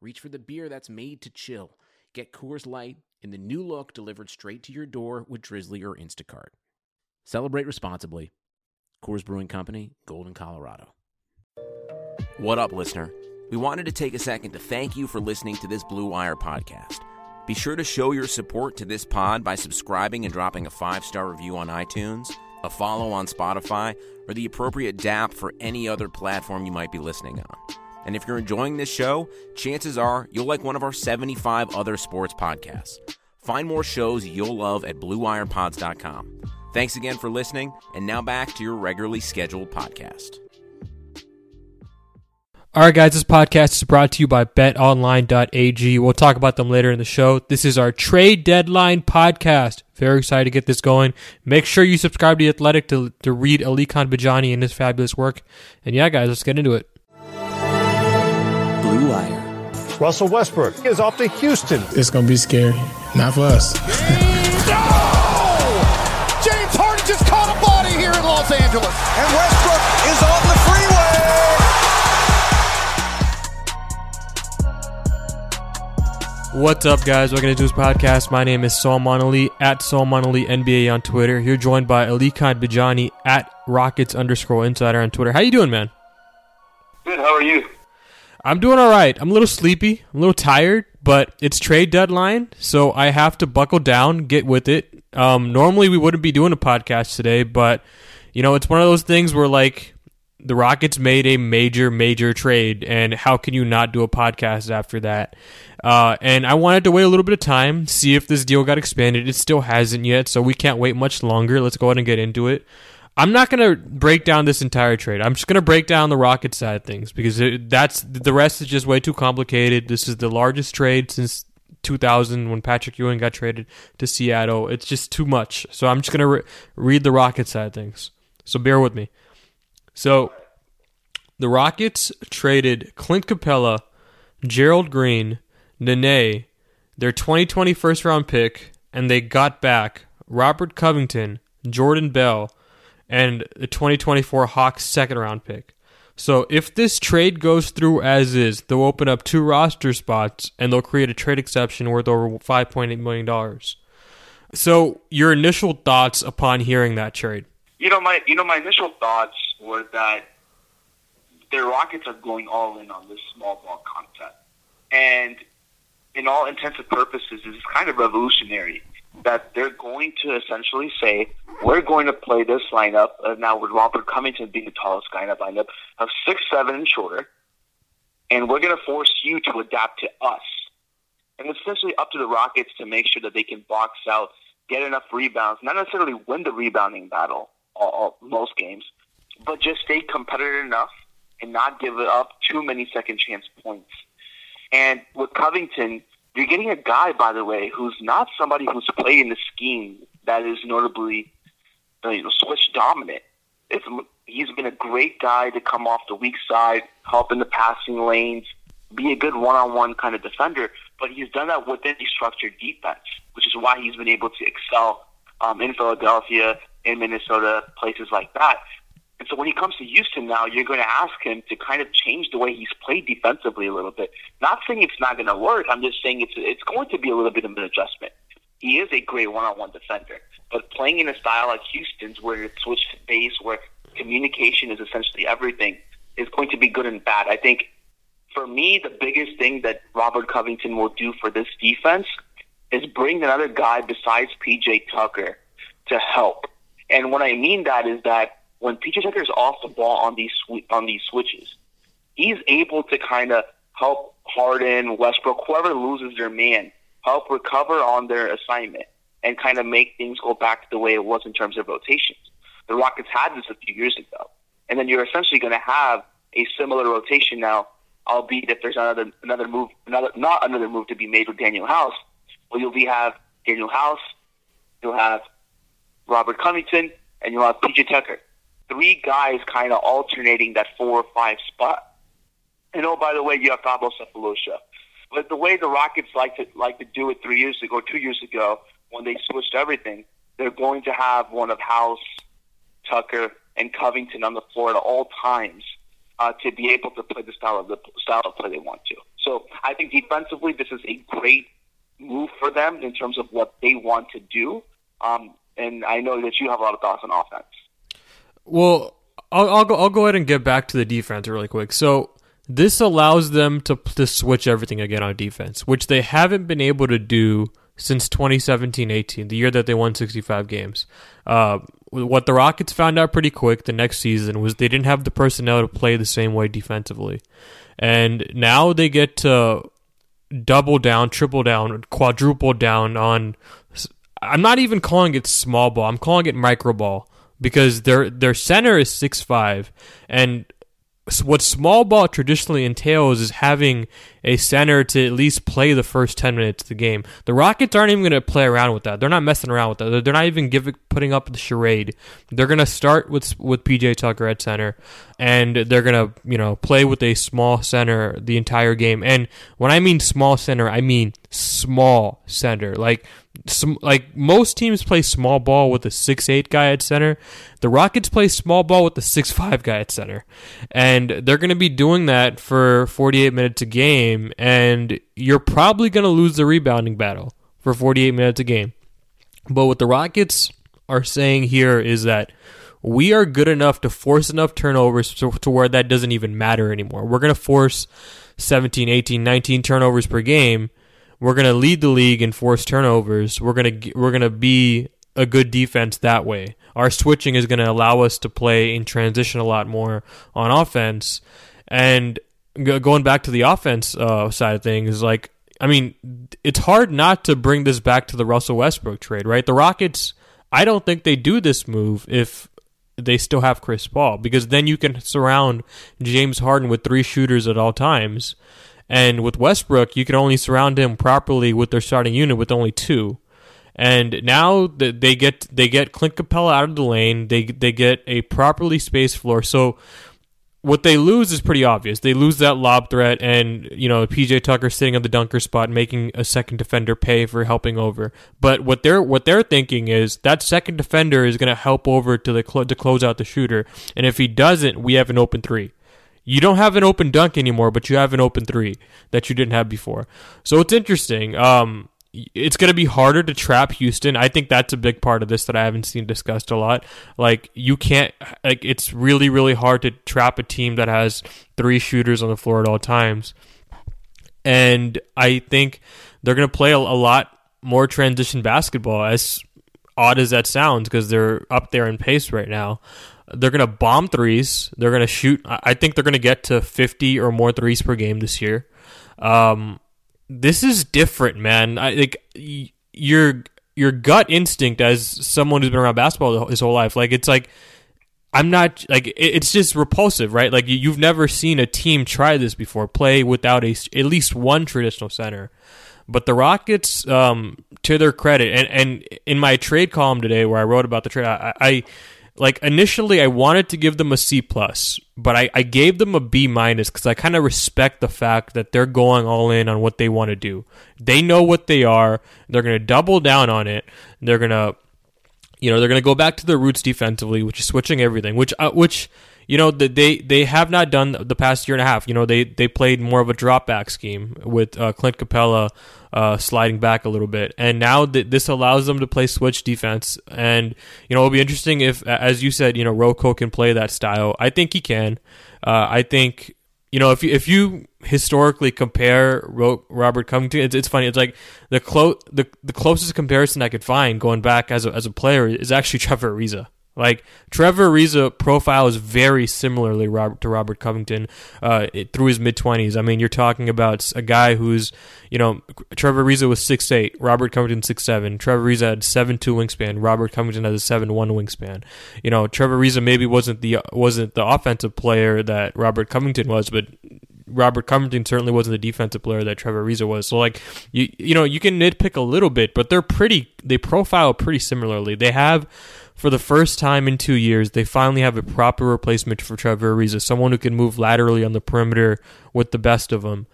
reach for the beer that's made to chill. Get Coors Light in the new look delivered straight to your door with Drizzly or Instacart. Celebrate responsibly. Coors Brewing Company, Golden, Colorado. What up, listener? We wanted to take a second to thank you for listening to this Blue Wire podcast. Be sure to show your support to this pod by subscribing and dropping a five star review on iTunes, a follow on Spotify, or the appropriate DAP for any other platform you might be listening on. And if you're enjoying this show, chances are you'll like one of our 75 other sports podcasts. Find more shows you'll love at BlueWirePods.com. Thanks again for listening, and now back to your regularly scheduled podcast. All right, guys, this podcast is brought to you by betonline.ag. We'll talk about them later in the show. This is our trade deadline podcast. Very excited to get this going. Make sure you subscribe to The Athletic to, to read Alykhan Bijani and his fabulous work. And yeah, guys, let's get into it. Blue Wire. Russell Westbrook is off to Houston. It's going to be scary. Not for us. no! James Harden just caught a body here in Los Angeles. And Westbrook is on the freeway. What's up, guys? Welcome to this podcast. My name is Salman Ali at Salman Ali NBA on Twitter. You're joined by Alykhan Bijani at Rockets underscore Insider on Twitter. How you doing, man? Good. How are you? I'm doing all right. I'm a little sleepy, I'm a little tired, but it's trade deadline, so I have to buckle down, get with it. Um, normally, we wouldn't be doing a podcast today, but you know, it's one of those things where like the Rockets made a major, major trade, and how can you not do a podcast after that? Uh, and I wanted to wait a little bit of time, see if this deal got expanded. It still hasn't yet, so we can't wait much longer. Let's go ahead and get into it. I'm not going to break down this entire trade. I'm just going to break down the Rockets side of things because it, that's the rest is just way too complicated. This is the largest trade since 2000 when Patrick Ewing got traded to Seattle. It's just too much. So I'm just going to re- read the Rockets side of things. So bear with me. So the Rockets traded Clint Capela, Gerald Green, Nene, their 2020 first round pick, and they got back Robert Covington, Jordan Bell, and the 2024 Hawks second round pick. So if this trade goes through as is, they'll open up two roster spots and they'll create a trade exception worth over $5.8 million. So your initial thoughts upon hearing that trade? You know, my you know my initial thoughts were that the Rockets are going all in on this small ball concept, and in all intents and purposes, it's kind of revolutionary that they're going to essentially say, we're going to play this lineup, uh, now with Robert Covington being the tallest guy in that lineup, of six, seven, and shorter, and we're going to force you to adapt to us. And it's essentially up to the Rockets to make sure that they can box out, get enough rebounds, not necessarily win the rebounding battle all, all, most games, but just stay competitive enough and not give up too many second chance points. And with Covington, you're getting a guy, by the way, who's not somebody who's played in the scheme that is notably uh, you know, switch dominant. It's, he's been a great guy to come off the weak side, help in the passing lanes, be a good one-on-one kind of defender. But he's done that within a structured defense, which is why he's been able to excel um, in Philadelphia, in Minnesota, places like that. And so when he comes to Houston now, you're going to ask him to kind of change the way he's played defensively a little bit. Not saying it's not going to work. I'm just saying it's it's going to be a little bit of an adjustment. He is a great one-on-one defender, but playing in a style like Houston's, where it's switched base, where communication is essentially everything, is going to be good and bad. I think for me, the biggest thing that Robert Covington will do for this defense is bring another guy besides PJ Tucker to help. And what I mean that is that when PJ Tucker is off the ball on these on these switches, he's able to kind of help Harden, Westbrook, whoever loses their man, help recover on their assignment and kind of make things go back the way it was in terms of rotations. The Rockets had this a few years ago, and then you're essentially going to have a similar rotation now albeit if there's another another move, another not another move to be made with Danuel House. Well, you'll be have Danuel House, you'll have Robert Covington, and you'll have PJ Tucker. Three guys kind of alternating that four or five spot. And oh, by the way, you have Thabo Sefolosha. But the way the Rockets like to like to do it three years ago, two years ago, when they switched everything, they're going to have one of House, Tucker, and Covington on the floor at all times uh, to be able to play the style of the style of play they want to. So I think defensively, this is a great move for them in terms of what they want to do. Um, and I know that you have a lot of thoughts on offense. Well, I'll, I'll go. I'll go ahead and get back to the defense really quick. So this allows them to to switch everything again on defense, which they haven't been able to do since 2017-18, the year that they won 65 games. Uh, what the Rockets found out pretty quick the next season was they didn't have the personnel to play the same way defensively, and now they get to double down, triple down, quadruple down on. I'm not even calling it small ball. I'm calling it micro ball because their their center is six five, and what small ball traditionally entails is having a center to at least play the first 10 minutes of the game. The Rockets aren't even going to play around with that. They're not messing around with that. They're not even giving putting up the charade. They're going to start with with PJ Tucker at center and they're going to, you know, play with a small center the entire game. And when I mean small center, I mean small center. Like some like most teams play small ball with a six eight guy at center. The Rockets play small ball with the six five guy at center, and they're going to be doing that for forty eight minutes a game. And you're probably going to lose the rebounding battle for forty eight minutes a game. But what the Rockets are saying here is that we are good enough to force enough turnovers to, to where that doesn't even matter anymore. We're going to force 17, 18, 19 turnovers per game we're going to lead the league in forced turnovers. We're going to we're going to be a good defense that way. Our switching is going to allow us to play in transition a lot more on offense. And going back to the offense uh, side of things, like I mean, it's hard not to bring this back to the Russell Westbrook trade, right? The Rockets, I don't think they do this move if they still have Chris Paul because then you can surround James Harden with three shooters at all times and with Westbrook, you can only surround him properly with their starting unit with only two. And now they get they get Clint Capela out of the lane. They they get a properly spaced floor. So what they lose is pretty obvious. They lose that lob threat, and you know PJ Tucker sitting on the dunker spot, making a second defender pay for helping over. But what they're what they're thinking is that second defender is going to help over to the to close out the shooter, and if he doesn't, we have an open three. You don't have an open dunk anymore, but you have an open three that you didn't have before. So it's interesting. Um, it's going to be harder to trap Houston. I think that's a big part of this that I haven't seen discussed a lot. Like you can't like it's really really hard to trap a team that has three shooters on the floor at all times. And I think they're going to play a, a lot more transition basketball as odd as that sounds because they're up there in pace right now. They're going to bomb threes. They're going to shoot. I think they're going to get to 50 or more threes per game this year. Um, this is different, man. I like your your gut instinct as someone who's been around basketball his whole life. Like it's like I'm not like it's just repulsive, right? Like you've never seen a team try this before, play without a at least one traditional center. But the Rockets, um, to their credit, and, and in my trade column today where I wrote about the trade, I, I like initially I wanted to give them a C plus, but I, I gave them a B minus because I kind of respect the fact that they're going all in on what they want to do. They know what they are. They're going to double down on it. They're going to, you know, they're to go back to their roots defensively, which is switching everything. Which, uh, which, you know, they they have not done the past year and a half. You know, they they played more of a drop back scheme with uh, Clint Capela uh, sliding back a little bit. And now th- this allows them to play switch defense. And, you know, it'll be interesting if, as you said, you know, Rocco can play that style. I think he can. Uh, I think, you know, if you, if you historically compare Ro- Robert Covington, it's, it's funny. It's like the, clo- the, the closest comparison I could find going back as a, as a player is actually Trevor Ariza. Like Trevor Ariza profile is very similarly to Robert Covington uh, through his mid twenties. I mean, you're talking about a guy who's, you know, Trevor Ariza was six eight, Robert Covington six seven. Trevor Ariza had seven two wingspan. Robert Covington has a seven one wingspan. You know, Trevor Ariza maybe wasn't the wasn't the offensive player that Robert Covington was, but Robert Covington certainly wasn't the defensive player that Trevor Ariza was. So like you you know you can nitpick a little bit, but they're pretty they profile pretty similarly. They have for the first time in two years, they finally have a proper replacement for Trevor Ariza, someone who can move laterally on the perimeter with the best of them.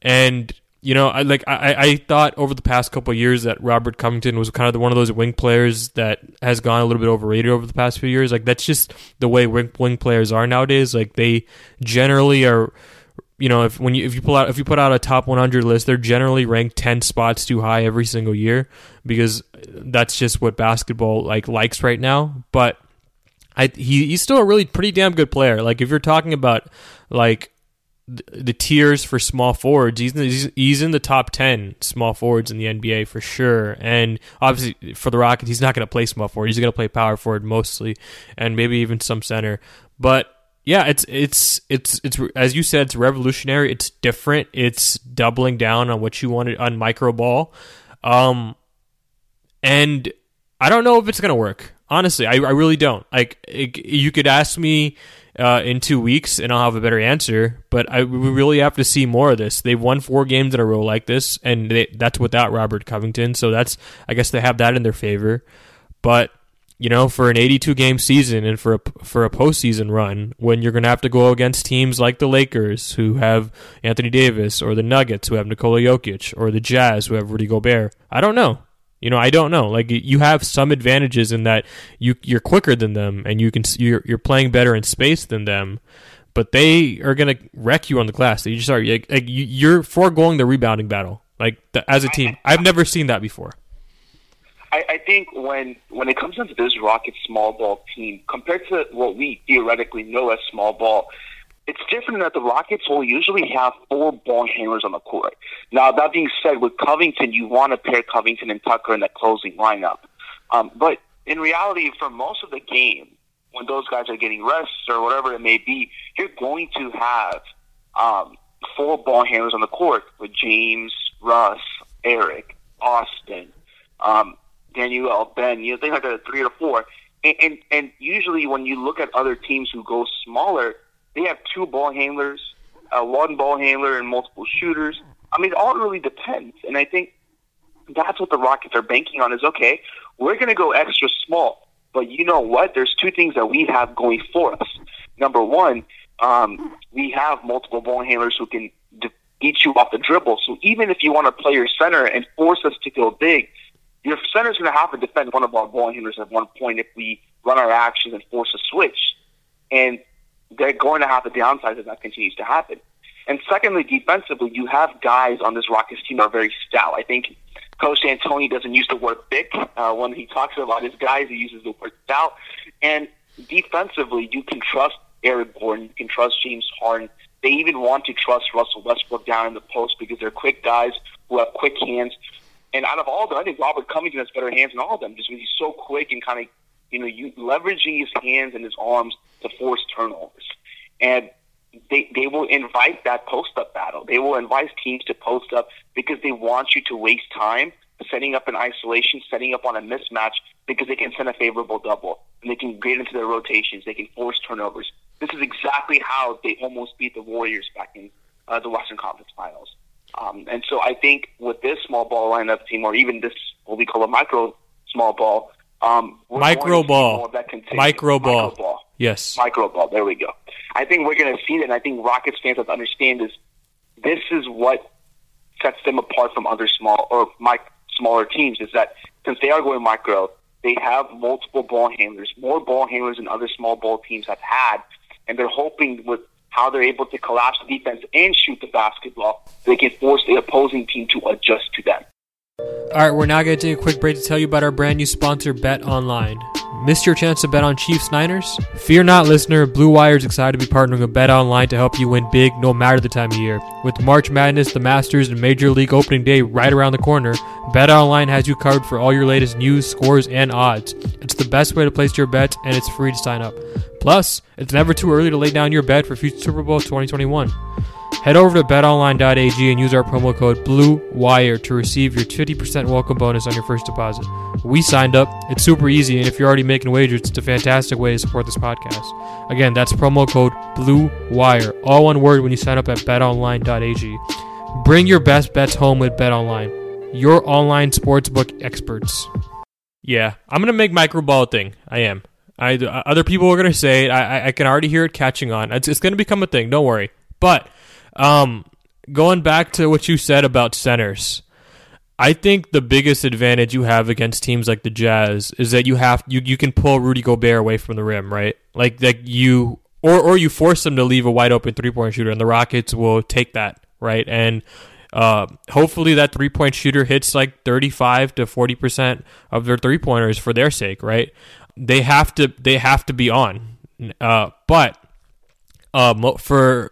And you know, I like I, I thought over the past couple years that Robert Covington was kind of the, one of those wing players that has gone a little bit overrated over the past few years. Like that's just the way wing, wing players are nowadays. Like they generally are you know, if when you if you pull out if you put out a top 100 list, they're generally ranked 10 spots too high every single year because that's just what basketball like likes right now. But I he, he's still a really pretty damn good player. Like if you're talking about like the, tiers for small forwards, he's, he's he's in the top 10 small forwards in the NBA for sure. And obviously for the Rockets, he's not going to play small forward. He's going to play power forward mostly and maybe even some center. But yeah, it's it's it's it's as you said, it's revolutionary. It's different. It's doubling down on what you wanted on micro ball, um, and I don't know if it's gonna work. Honestly, I, I really don't. Like, it, you could ask me uh, in two weeks, and I'll have a better answer. But I we really have to see more of this. They've won four games in a row like this, and they, that's without Robert Covington. So that's I guess they have that in their favor. But you know, for an 82 game season and for a for a postseason run, when you're going to have to go against teams like the Lakers who have Anthony Davis, or the Nuggets who have Nikola Jokic, or the Jazz who have Rudy Gobert, I don't know. You know, I don't know. Like you have some advantages in that you you're quicker than them and you can you're you're playing better in space than them, but they are going to wreck you on the glass. You just are like, like you're foregoing the rebounding battle. Like the, as a team, I've never seen that before. I, I think when when it comes into this Rockets small ball team, compared to what we theoretically know as small ball, it's different that the Rockets will usually have four ball handlers on the court. Now, that being said, with Covington, you want to pair Covington and Tucker in that closing lineup. Um, but in reality, for most of the game, when those guys are getting rests or whatever it may be, you're going to have um, four ball handlers on the court with James, Russ, Eric, Austin, um, Danuel, Ben, you know, they had a three or four. And, and, and usually when you look at other teams who go smaller, they have two ball handlers, uh, one ball handler, and multiple shooters. I mean, it all really depends. And I think that's what the Rockets are banking on is, okay, we're going to go extra small. But you know what? There's two things that we have going for us. Number one, um, we have multiple ball handlers who can de- eat you off the dribble. So even if you want to play your center and force us to go big, your center's going to have to defend one of our ball handlers at one point if we run our actions and force a switch. And they're going to have to downsize if that continues to happen. And secondly, defensively, you have guys on this Rockets team that are very stout. I think Coach D'Antoni doesn't use the word thick. Uh, when he talks about his guys, he uses the word stout. And defensively, you can trust Eric Gordon, you can trust James Harden. They even want to trust Russell Westbrook down in the post because they're quick guys who have quick hands and out of all of them, I think Robert Covington has better hands than all of them, just because he's so quick and kind of, you know, you, leveraging his hands and his arms to force turnovers. And they they will invite that post up battle. They will invite teams to post up because they want you to waste time setting up an isolation, setting up on a mismatch because they can send a favorable double and they can get into their rotations. They can force turnovers. This is exactly how they almost beat the Warriors back in uh, the Western Conference Finals. Um, and so I think with this small ball lineup team, or even this what we call a micro small ball, um, micro ball, micro ball, micro ball, yes, micro ball. There we go. I think we're going to see that. And I think Rockets fans have to understand is this is what sets them apart from other small or mic- smaller teams. Is that since they are going micro, they have multiple ball handlers, more ball handlers than other small ball teams have had, and they're hoping with how they're able to collapse the defense and shoot the basketball, they can force the opposing team to adjust to them. All right, we're now going to take a quick break to tell you about our brand new sponsor, Bet Online. Missed your chance to bet on Chiefs Niners? Fear not, listener. Blue Wire is excited to be partnering with Bet Online to help you win big no matter the time of year. With March Madness, the Masters, and Major League Opening Day right around the corner, Bet Online has you covered for all your latest news, scores, and odds. It's the best way to place your bets, and it's free to sign up. Plus, it's never too early to lay down your bet for future Super Bowl 2021. Head over to betonline.ag and use our promo code BLUEWIRE to receive your 50% welcome bonus on your first deposit. We signed up. It's super easy, and if you're already making wagers, it's a fantastic way to support this podcast. Again, that's promo code BLUEWIRE, all one word when you sign up at betonline.ag. Bring your best bets home with BetOnline, your online sportsbook experts. Yeah, I'm gonna make microball a thing. I am. I other people are gonna say it. I I can already hear it catching on. It's it's gonna become a thing. Don't worry. But um, going back to what you said about centers, I think the biggest advantage you have against teams like the Jazz is that you have you, you can pull Rudy Gobert away from the rim, right? Like that you or or you force them to leave a wide open three point shooter, and the Rockets will take that, right? And uh, hopefully that three point shooter hits like 35 to 40 percent of their three pointers for their sake, right? They have to they have to be on, uh, but uh, for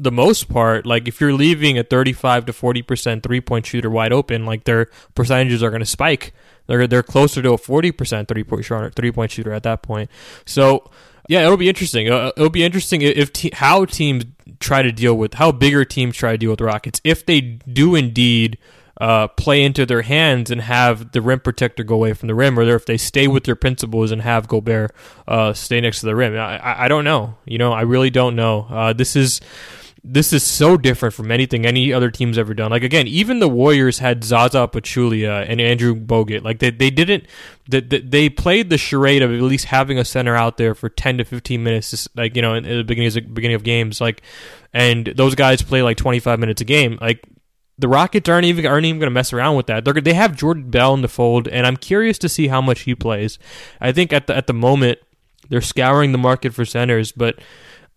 the most part, like if you're leaving a 35 to 40 percent three point shooter wide open, like their percentages are going to spike. They're they're closer to a 40 percent three point shooter three point shooter at that point. So yeah, it'll be interesting. Uh, it'll be interesting if te- how teams try to deal with how bigger teams try to deal with the Rockets if they do indeed. Uh, play into their hands and have the rim protector go away from the rim, or if they stay with their principles and have Gobert uh, stay next to the rim. I, I, I, don't know. You know, I really don't know. Uh, this is this is so different from anything any other team's ever done. Like again, even the Warriors had Zaza Pachulia and Andrew Bogut. Like they, they didn't they, they played the charade of at least having a center out there for ten to fifteen minutes, like you know, in, the beginning of, beginning of games. Like, and those guys play like twenty five minutes a game. Like the Rockets aren't even aren't even going to mess around with that. They're, they have Jordan Bell in the fold, and I'm curious to see how much he plays. I think at the at the moment they're scouring the market for centers, but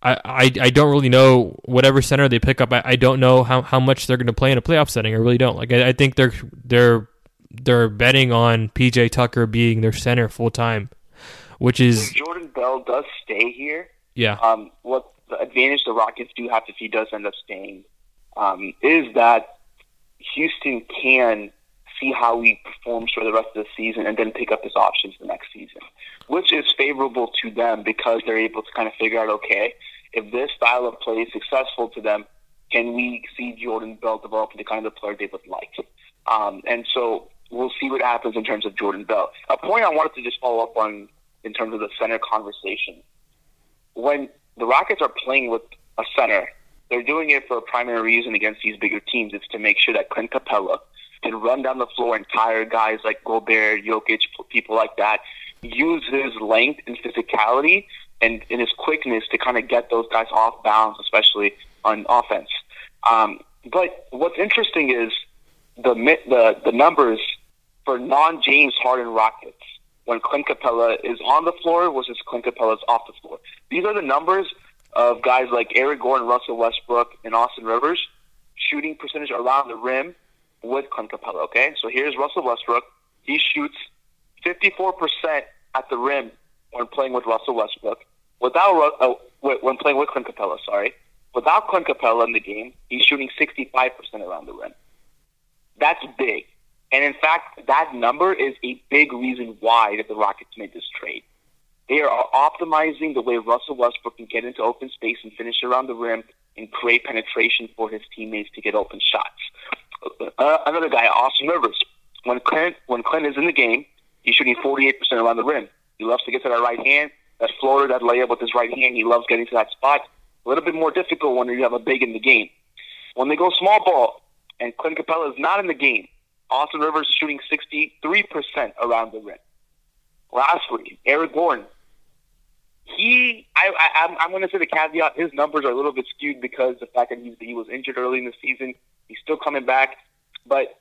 I, I, I don't really know whatever center they pick up. I, I don't know how, how much they're going to play in a playoff setting. I really don't. Like I, I think they're they're they're betting on PJ Tucker being their center full time, which is if Jordan Bell does stay here. Yeah. Um. What the advantage the Rockets do have if he does end up staying, um, is that Houston can see how he performs for the rest of the season and then pick up his options the next season, which is favorable to them because they're able to kind of figure out okay if this style of play is successful to them, can we see Jordan Bell develop into kind of the player they would like? Um, and so we'll see what happens in terms of Jordan Bell. A point I wanted to just follow up on in terms of the center conversation. When the Rockets are playing with a center, they're doing it for a primary reason against these bigger teams. It's to make sure that Clint Capela can run down the floor and tire guys like Gobert, Jokic, people like that. Use his length and physicality and his quickness to kind of get those guys off balance, especially on offense. Um, but what's interesting is the the the numbers for non James Harden Rockets when Clint Capela is on the floor versus Clint Capela is off the floor. These are the numbers of guys like Eric Gordon, Russell Westbrook, and Austin Rivers shooting percentage around the rim with Clint Capela. Okay, so here's Russell Westbrook. He shoots 54% at the rim when playing with Russell Westbrook. Without uh, when playing with Clint Capela, sorry, without Clint Capela in the game, he's shooting 65% around the rim. That's big. And in fact, that number is a big reason why that the Rockets made this trade. They are optimizing the way Russell Westbrook can get into open space and finish around the rim and create penetration for his teammates to get open shots. Uh, another guy, Austin Rivers. When Clint when Clint is in the game, he's shooting 48% around the rim. He loves to get to that right hand that floater, that layup with his right hand. He loves getting to that spot. A little bit more difficult when you have a big in the game. When they go small ball and Clint Capela is not in the game, Austin Rivers is shooting 63% around the rim. Lastly, Eric Gordon. He, I, I, I'm, I'm going to say the caveat. His numbers are a little bit skewed because the fact that he, he was injured early in the season. He's still coming back, but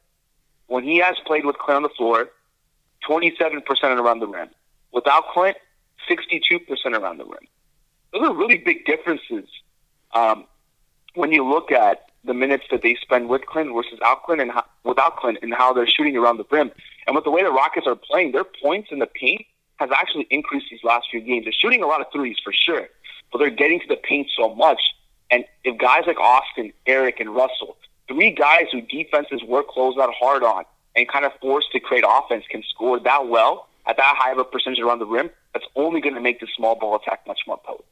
when he has played with Clint on the floor, 27% around the rim. Without Clint, 62% around the rim. Those are really big differences um, when you look at the minutes that they spend with Clint versus out Clint and how, without Clint and how they're shooting around the rim. And with the way the Rockets are playing, their points in the paint has actually increased these last few games. They're shooting a lot of threes for sure, but they're getting to the paint so much. And if guys like Austin, Eric, and Russell, three guys who defenses work close out hard on and kind of forced to create offense can score that well at that high of a percentage around the rim, that's only going to make the small ball attack much more potent.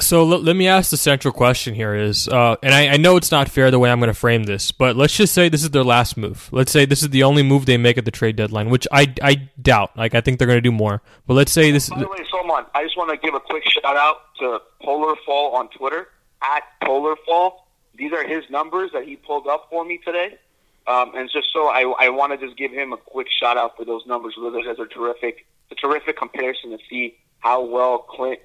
So l- let me ask the central question here is, uh, and I, I know it's not fair the way I'm going to frame this, but let's just say this is their last move. Let's say this is the only move they make at the trade deadline, which I, I doubt. Like I think they're going to do more. But let's say this. By the way, Salman, I just want to give a quick shout out to Polar Fall on Twitter at Polar Fall. These are his numbers that he pulled up for me today. Um, and just so I, I want to just give him a quick shout out for those numbers. Those guys are terrific. It's a terrific comparison to see how well Clint,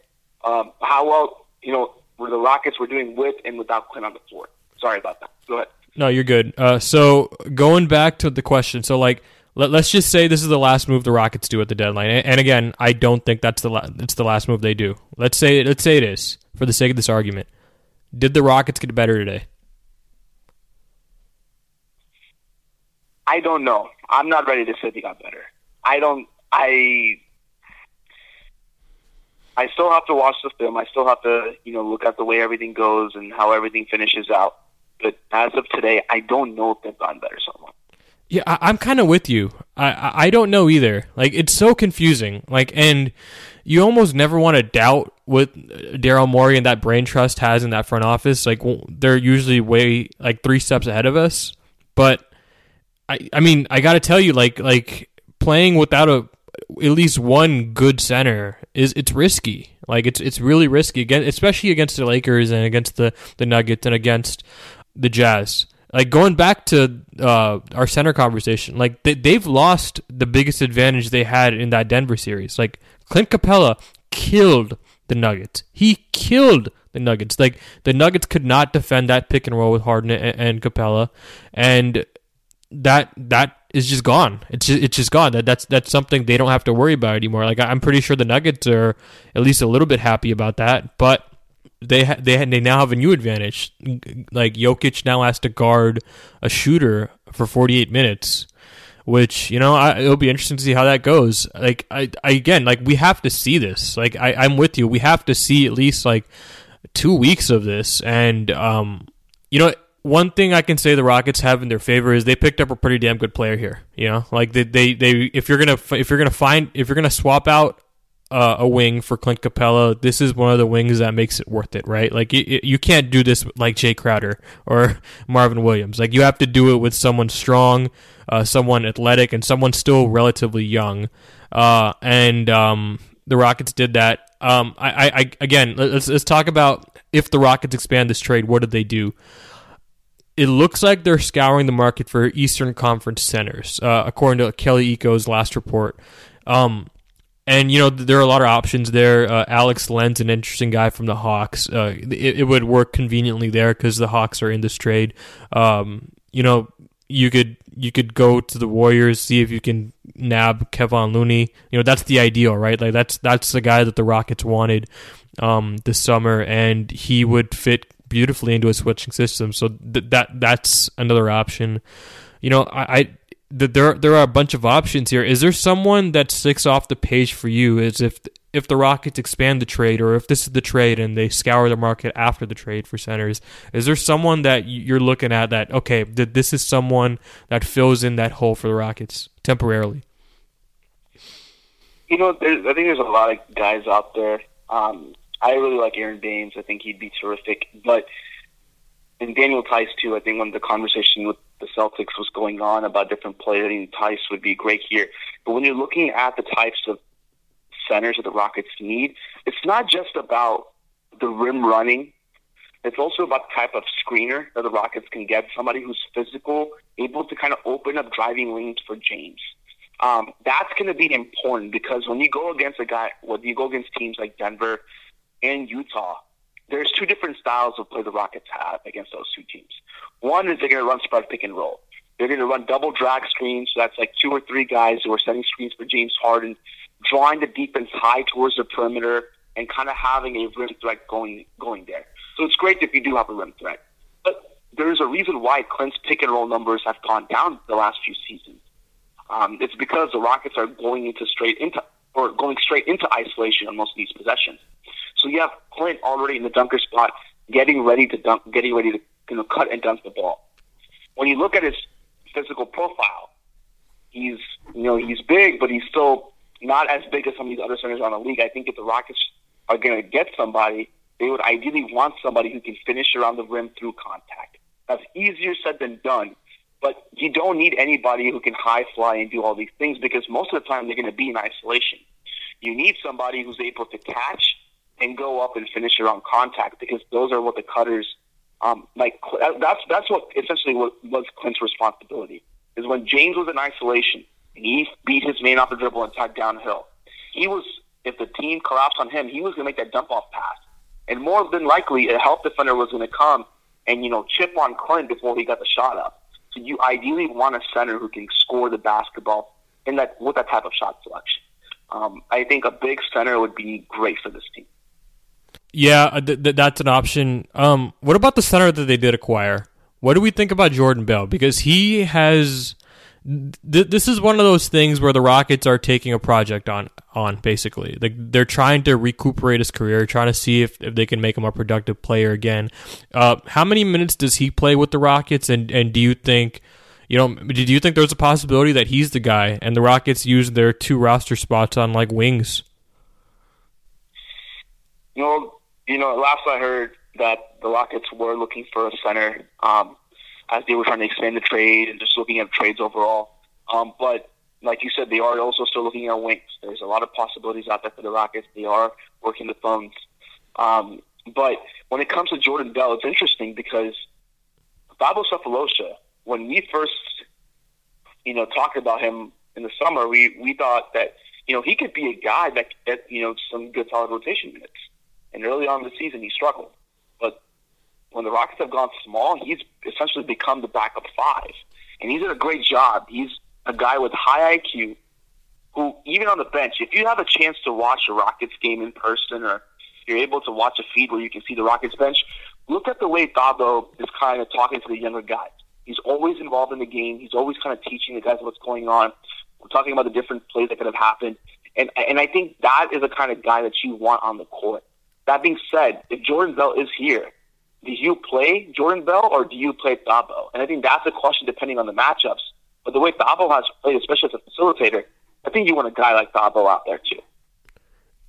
um, how well you know where the Rockets were doing with and without Clint on the floor. Sorry about that. Go ahead. No, you're good. Uh, so going back to the question, so like let, us just say this is the last move the Rockets do at the deadline, and, again, I don't think that's the la- it's the last move they do. Let's say let's say it is for the sake of this argument. Did the Rockets get better today? I don't know. I'm not ready to say they got better. I don't. I. I still have to watch the film. I still have to, you know, look at the way everything goes and how everything finishes out. But as of today, I don't know if they've gotten better somewhat. Yeah, I, am kind of with you. I I don't know either. Like it's so confusing. Like and you almost never want to doubt what Daryl Morey and that brain trust has in that front office. Like they're usually way like three steps ahead of us. But I I mean I got to tell you like like playing without a at least one good center is it's risky. Like it's it's really risky again, especially against the Lakers and against the the Nuggets and against the Jazz. Like going back to uh, our center conversation, like they, they've lost the biggest advantage they had in that Denver series. Like Clint Capela killed the Nuggets. He killed the Nuggets. Like the Nuggets could not defend that pick and roll with Harden and, and Capela, and that that is just gone. It's just, it's just gone. That that's that's something they don't have to worry about anymore. Like I'm pretty sure the Nuggets are at least a little bit happy about that, but they ha- they ha- they now have a new advantage. Like Jokic now has to guard a shooter for 48 minutes, which you know I, it'll be interesting to see how that goes. Like I, I again like we have to see this. Like I, I'm with you. We have to see at least like two weeks of this, and um, you know one thing I can say the Rockets have in their favor is they picked up a pretty damn good player here. You know, like they they, they if you're gonna if you're gonna find if you're gonna swap out uh, a wing for Clint Capela, this is one of the wings that makes it worth it, right? Like you, you can't do this like Jae Crowder or Marvin Williams. Like you have to do it with someone strong, uh, someone athletic, and someone still relatively young. Uh, and um, the Rockets did that. Um, I, I, again, let's let's talk about if the Rockets expand this trade. What did they do? It looks like they're scouring the market for Eastern Conference centers, uh, according to Kelly Iko's last report. Um, and you know there are a lot of options there. Uh, Alex Len's an interesting guy from the Hawks. Uh, it, it, would work conveniently there because the Hawks are in this trade. Um, you know, you could you could go to the Warriors, see if you can nab Kevon Looney. You know, that's the ideal, right? Like that's that's the guy that the Rockets wanted um, this summer, and he would fit beautifully into a switching system. So th- that that's another option. You know, I, I there there are a bunch of options here. Is there someone that sticks off the page for you? Is if if the Rockets expand the trade, or if this is the trade and they scour the market after the trade for centers? Is there someone that you're looking at that okay, this is someone that fills in that hole for the Rockets temporarily? You know, I think there's a lot of guys out there. Um, I really like Aron Baynes. I think he'd be terrific, but and Daniel Theis too. I think when the conversation with the Celtics was going on about different players, I think Theis would be great here. But when you're looking at the types of centers that the Rockets need, it's not just about the rim running. It's also about the type of screener that the Rockets can get. Somebody who's physical, able to kind of open up driving lanes for James. Um, that's going to be important because when you go against a guy, when you go against teams like Denver and Utah, there's two different styles of play the Rockets have against those two teams. One is they're going to run spread pick and roll. They're going to run double drag screens. So that's like two or three guys who are setting screens for James Harden, drawing the defense high towards the perimeter, and kind of having a rim threat going going there. So it's great if you do have a rim threat. But there's a reason why Clint's pick and roll numbers have gone down the last few seasons. Um, it's because the Rockets are going into straight into or going straight into isolation on most of these possessions. So you have Clint already in the dunker spot, getting ready to dunk, getting ready to you know cut and dunk the ball. When you look at his physical profile, he's you know he's big, but he's still not as big as some of these other centers around the league. I think if the Rockets are going to get somebody they would ideally want somebody who can finish around the rim through contact. That's easier said than done. But you don't need anybody who can high fly and do all these things because most of the time they're going to be in isolation. You need somebody who's able to catch and go up and finish around contact because those are what the cutters um, like. That's that's what essentially what was Clint's responsibility is when James was in isolation and he beat his man off the dribble and tied downhill. He was if the team collapsed on him, he was going to make that dump off pass, and more than likely a help defender was going to come and you know chip on Clint before he got the shot up. So you ideally want a center who can score the basketball in that with that type of shot selection. Um, I think a big center would be great for this team. Yeah, uh, th- th- that's an option. Um, what about the center that they did acquire? What do we think about Jordan Bell? Because he has. Th- this is one of those things where the Rockets are taking a project on on basically. Like they're trying to recuperate his career, trying to see if, if they can make him a productive player again. Uh, how many minutes does he play with the Rockets? And and do you think, you know, do you think there's a possibility that he's the guy and the Rockets use their two roster spots on like wings? You know, you know, last I heard that the Rockets were looking for a center um, as they were trying to expand the trade and just looking at trades overall. Um, but like you said, they are also still looking at wings. There's a lot of possibilities out there for the Rockets. They are working the phones. Um, but when it comes to Jordan Bell, it's interesting because Thabo Sefolosha, when we first, you know, talked about him in the summer, we, we thought that, you know, he could be a guy that get, you know, some good solid rotation minutes. And early on in the season, he struggled. But when the Rockets have gone small, he's essentially become the backup five. And he's done a great job. He's a guy with high IQ who, even on the bench, if you have a chance to watch a Rockets game in person or you're able to watch a feed where you can see the Rockets bench, look at the way Thabo is kind of talking to the younger guys. He's always involved in the game. He's always kind of teaching the guys what's going on. We're talking about the different plays that could have happened. And, and I think that is the kind of guy that you want on the court. That being said, if Jordan Bell is here, do you play Jordan Bell or do you play Thabo? And I think that's a question depending on the matchups. But the way Thabo has played, especially as a facilitator, I think you want a guy like Thabo out there too.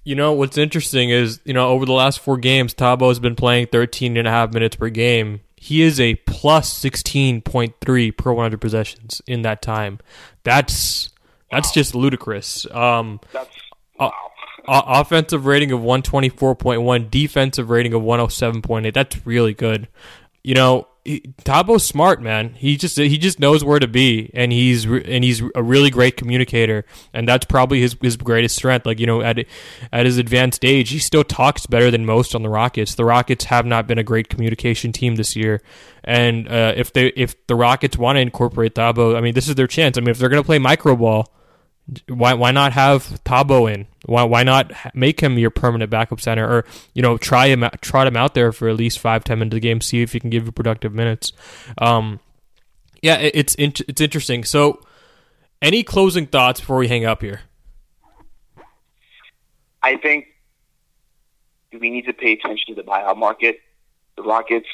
You know, what's interesting is, you know, over the last four games, Thabo has been playing 13 and a half minutes per game. He is a plus 16.3 per 100 possessions in that time. That's that's wow. just ludicrous. Um, that's wow offensive rating of 124.1, defensive rating of 107.8. That's really good. You know, he, Thabo's smart, man. He just he just knows where to be, and he's and he's a really great communicator, and that's probably his his greatest strength. Like you know, at at his advanced age, he still talks better than most on the Rockets. The Rockets have not been a great communication team this year, and uh, if they if the Rockets want to incorporate Thabo, I mean, this is their chance. I mean, if they're going to play micro ball why why not have Thabo in? Why why not make him your permanent backup center, or you know try him trot him out there for at least five ten minutes a game, see if he can give you productive minutes. Um, yeah, it, it's it's interesting. So, any closing thoughts before we hang up here? I think we need to pay attention to the buyout market. The Rockets,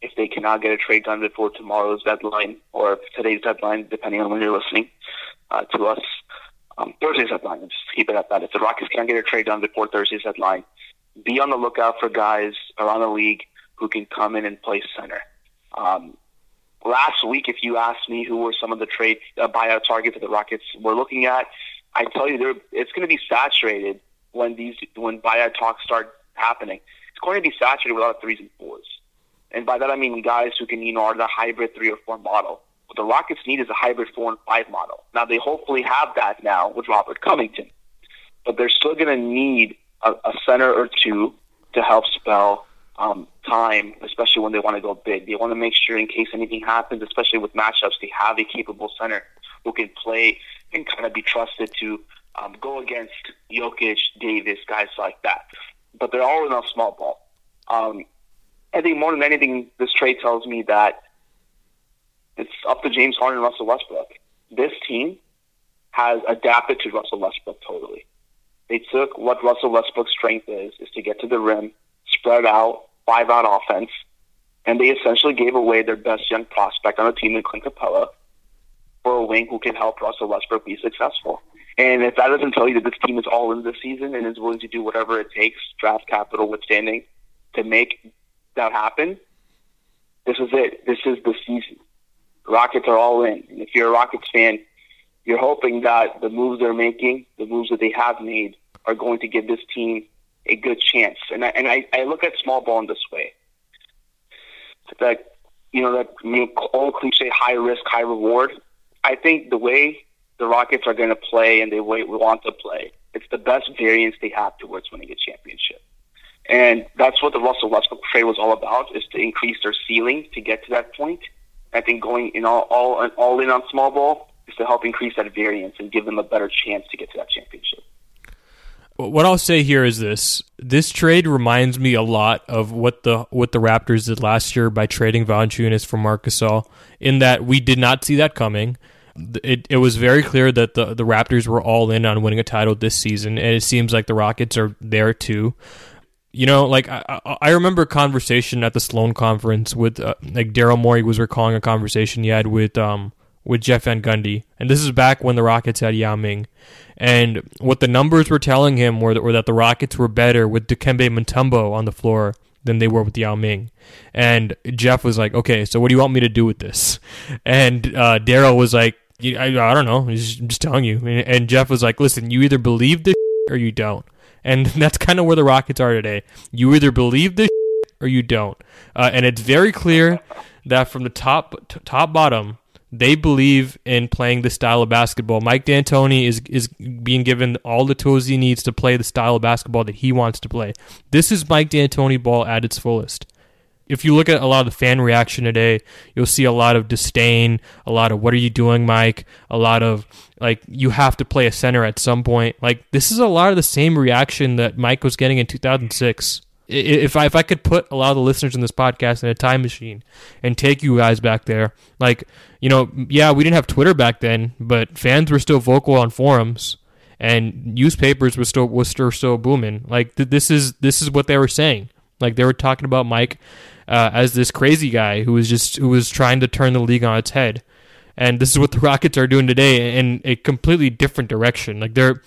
if they cannot get a trade done before tomorrow's deadline or today's deadline, depending on when you're listening uh, to us, um, Thursday's deadline. Just keep it at that. If the Rockets can't get a trade done before Thursday's deadline, be on the lookout for guys around the league who can come in and play center. Um, last week, if you asked me who were some of the trade uh, buyout targets that the Rockets were looking at, I tell you, it's going to be saturated when these when buyout talks start happening. It's going to be saturated with a lot of threes and fours, and by that I mean guys who can you know are the hybrid three or four model. What the Rockets need is a hybrid four and five model. Now they hopefully have that now with Robert Covington, but they're still going to need a, a center or two to help spell um, time, especially when they want to go big. They want to make sure in case anything happens, especially with matchups, they have a capable center who can play and kind of be trusted to um, go against Jokic, Davis, guys like that. But they're all in a small ball. Um, I think more than anything, this trade tells me that it's up to James Harden and Russell Westbrook. This team has adapted to Russell Westbrook totally. They took what Russell Westbrook's strength is, is to get to the rim, spread out, five out offense, and they essentially gave away their best young prospect on the team in Clint Capela for a wing who can help Russell Westbrook be successful. And if that doesn't tell you that this team is all in this season and is willing to do whatever it takes, draft capital withstanding, to make that happen, this is it. This is the season. Rockets are all in. And if you're a Rockets fan, you're hoping that the moves they're making, the moves that they have made, are going to give this team a good chance. And I, and I, I look at small ball in this way. That you know that old cliche, high risk, high reward. I think the way the Rockets are going to play and the way we want to play, it's the best variance they have towards winning a championship. And that's what the Russell Westbrook trade was all about: is to increase their ceiling to get to that point. I think going in all all, all in on small ball is to help increase that variance and give them a better chance to get to that championship. What I'll say here is this: this trade reminds me a lot of what the what the Raptors did last year by trading Valanciunas for Marc Gasol. In that we did not see that coming. It it was very clear that the the Raptors were all in on winning a title this season, and it seems like the Rockets are there too. You know, like I, I remember a conversation at the Sloan conference with uh, like Daryl Morey was recalling a conversation he had with um with Jeff Van Gundy, and this is back when the Rockets had Yao Ming, and what the numbers were telling him were that, were that the Rockets were better with Dikembe Mutombo on the floor than they were with Yao Ming, and Jeff was like, "Okay, so what do you want me to do with this?" And uh, Daryl was like, I, I, don't know, I'm just, I'm just telling you," and, and Jeff was like, "Listen, you either believe this or you don't." And that's kind of where the Rockets are today. You either believe this or you don't. Uh, and it's very clear that from the top t- top bottom, they believe in playing the style of basketball. Mike D'Antoni is is being given all the tools he needs to play the style of basketball that he wants to play. This is Mike D'Antoni ball at its fullest. If you look at a lot of the fan reaction today, you'll see a lot of disdain, a lot of "What are you doing, Mike?" A lot of like you have to play a center at some point. Like this is a lot of the same reaction that Mike was getting in 2006 if I if I could put a lot of the listeners in this podcast in a time machine and take you guys back there, like you know, yeah, we didn't have Twitter back then, but fans were still vocal on forums and newspapers were still still, still booming. Like th- this is this is what they were saying. Like they were talking about Mike uh, as this crazy guy who was just who was trying to turn the league on its head. And this is what the Rockets are doing today in a completely different direction. Like they're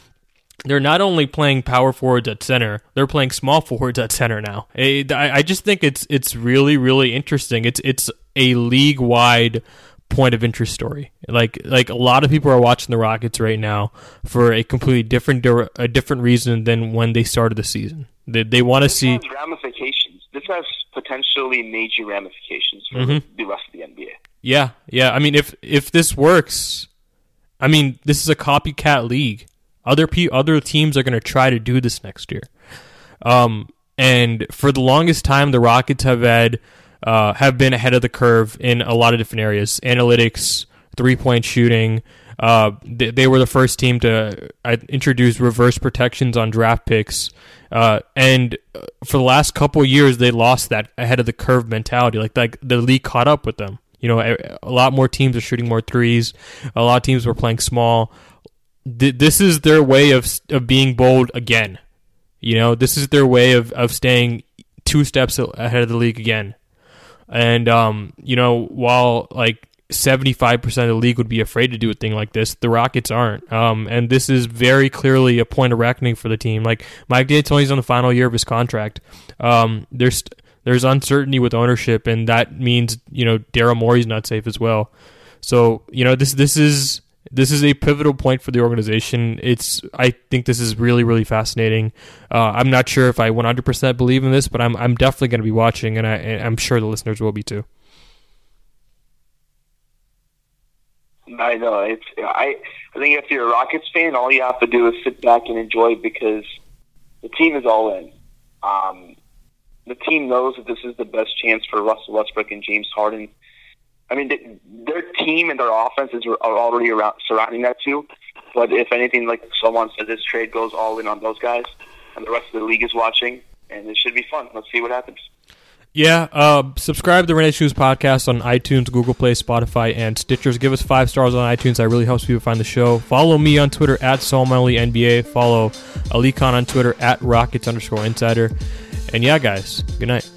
they're not only playing power forwards at center, they're playing small forwards at center now. I, just think it's it's really really interesting. It's it's a league wide point of interest story. Like like a lot of people are watching the Rockets right now for a completely different a different reason than when they started the season. They they want to see ramifications. This has potentially major ramifications for mm-hmm. the rest of the NBA. Yeah, yeah. I mean, if if this works, I mean, this is a copycat league. Other pe- other teams are going to try to do this next year. Um, and for the longest time, the Rockets have had uh, have been ahead of the curve in a lot of different areas: analytics, three point shooting. Uh, they, they, were the first team to uh, introduce reverse protections on draft picks, uh, and uh, for the last couple years, they lost that ahead of the curve mentality. Like, like the league caught up with them. You know, a, a lot more teams are shooting more threes. A lot of teams were playing small th- this is their way of of being bold again. You know, this is their way of of staying two steps ahead of the league again. And um, you know, while like 75% of the league would be afraid to do a thing like this. The Rockets aren't. Um, and this is very clearly a point of reckoning for the team. Like Mike D'Antoni's on the final year of his contract. Um, there's there's uncertainty with ownership, and that means you know Daryl Morey's not safe as well. So you know this this is this is a pivotal point for the organization. It's I think this is really really fascinating. Uh, I'm not sure if I 100% believe in this, but I'm I'm definitely going to be watching, and I I'm sure the listeners will be too. I know it's I I think if you're a Rockets fan, all you have to do is sit back and enjoy because the team is all in. Um, the team knows that this is the best chance for Russell Westbrook and James Harden I mean, their team and their offenses are already around surrounding that too. But if anything, like someone said, this trade goes all in on those guys, and the rest of the league is watching, and it should be fun. Let's see what happens. Yeah, uh, subscribe to the Renee Shoes podcast on iTunes, Google Play, Spotify, and Stitchers. Give us five stars on iTunes. That really helps people find the show. Follow me on Twitter at NBA. Follow Alykhan on Twitter at Rockets underscore Insider. And yeah, guys, good night.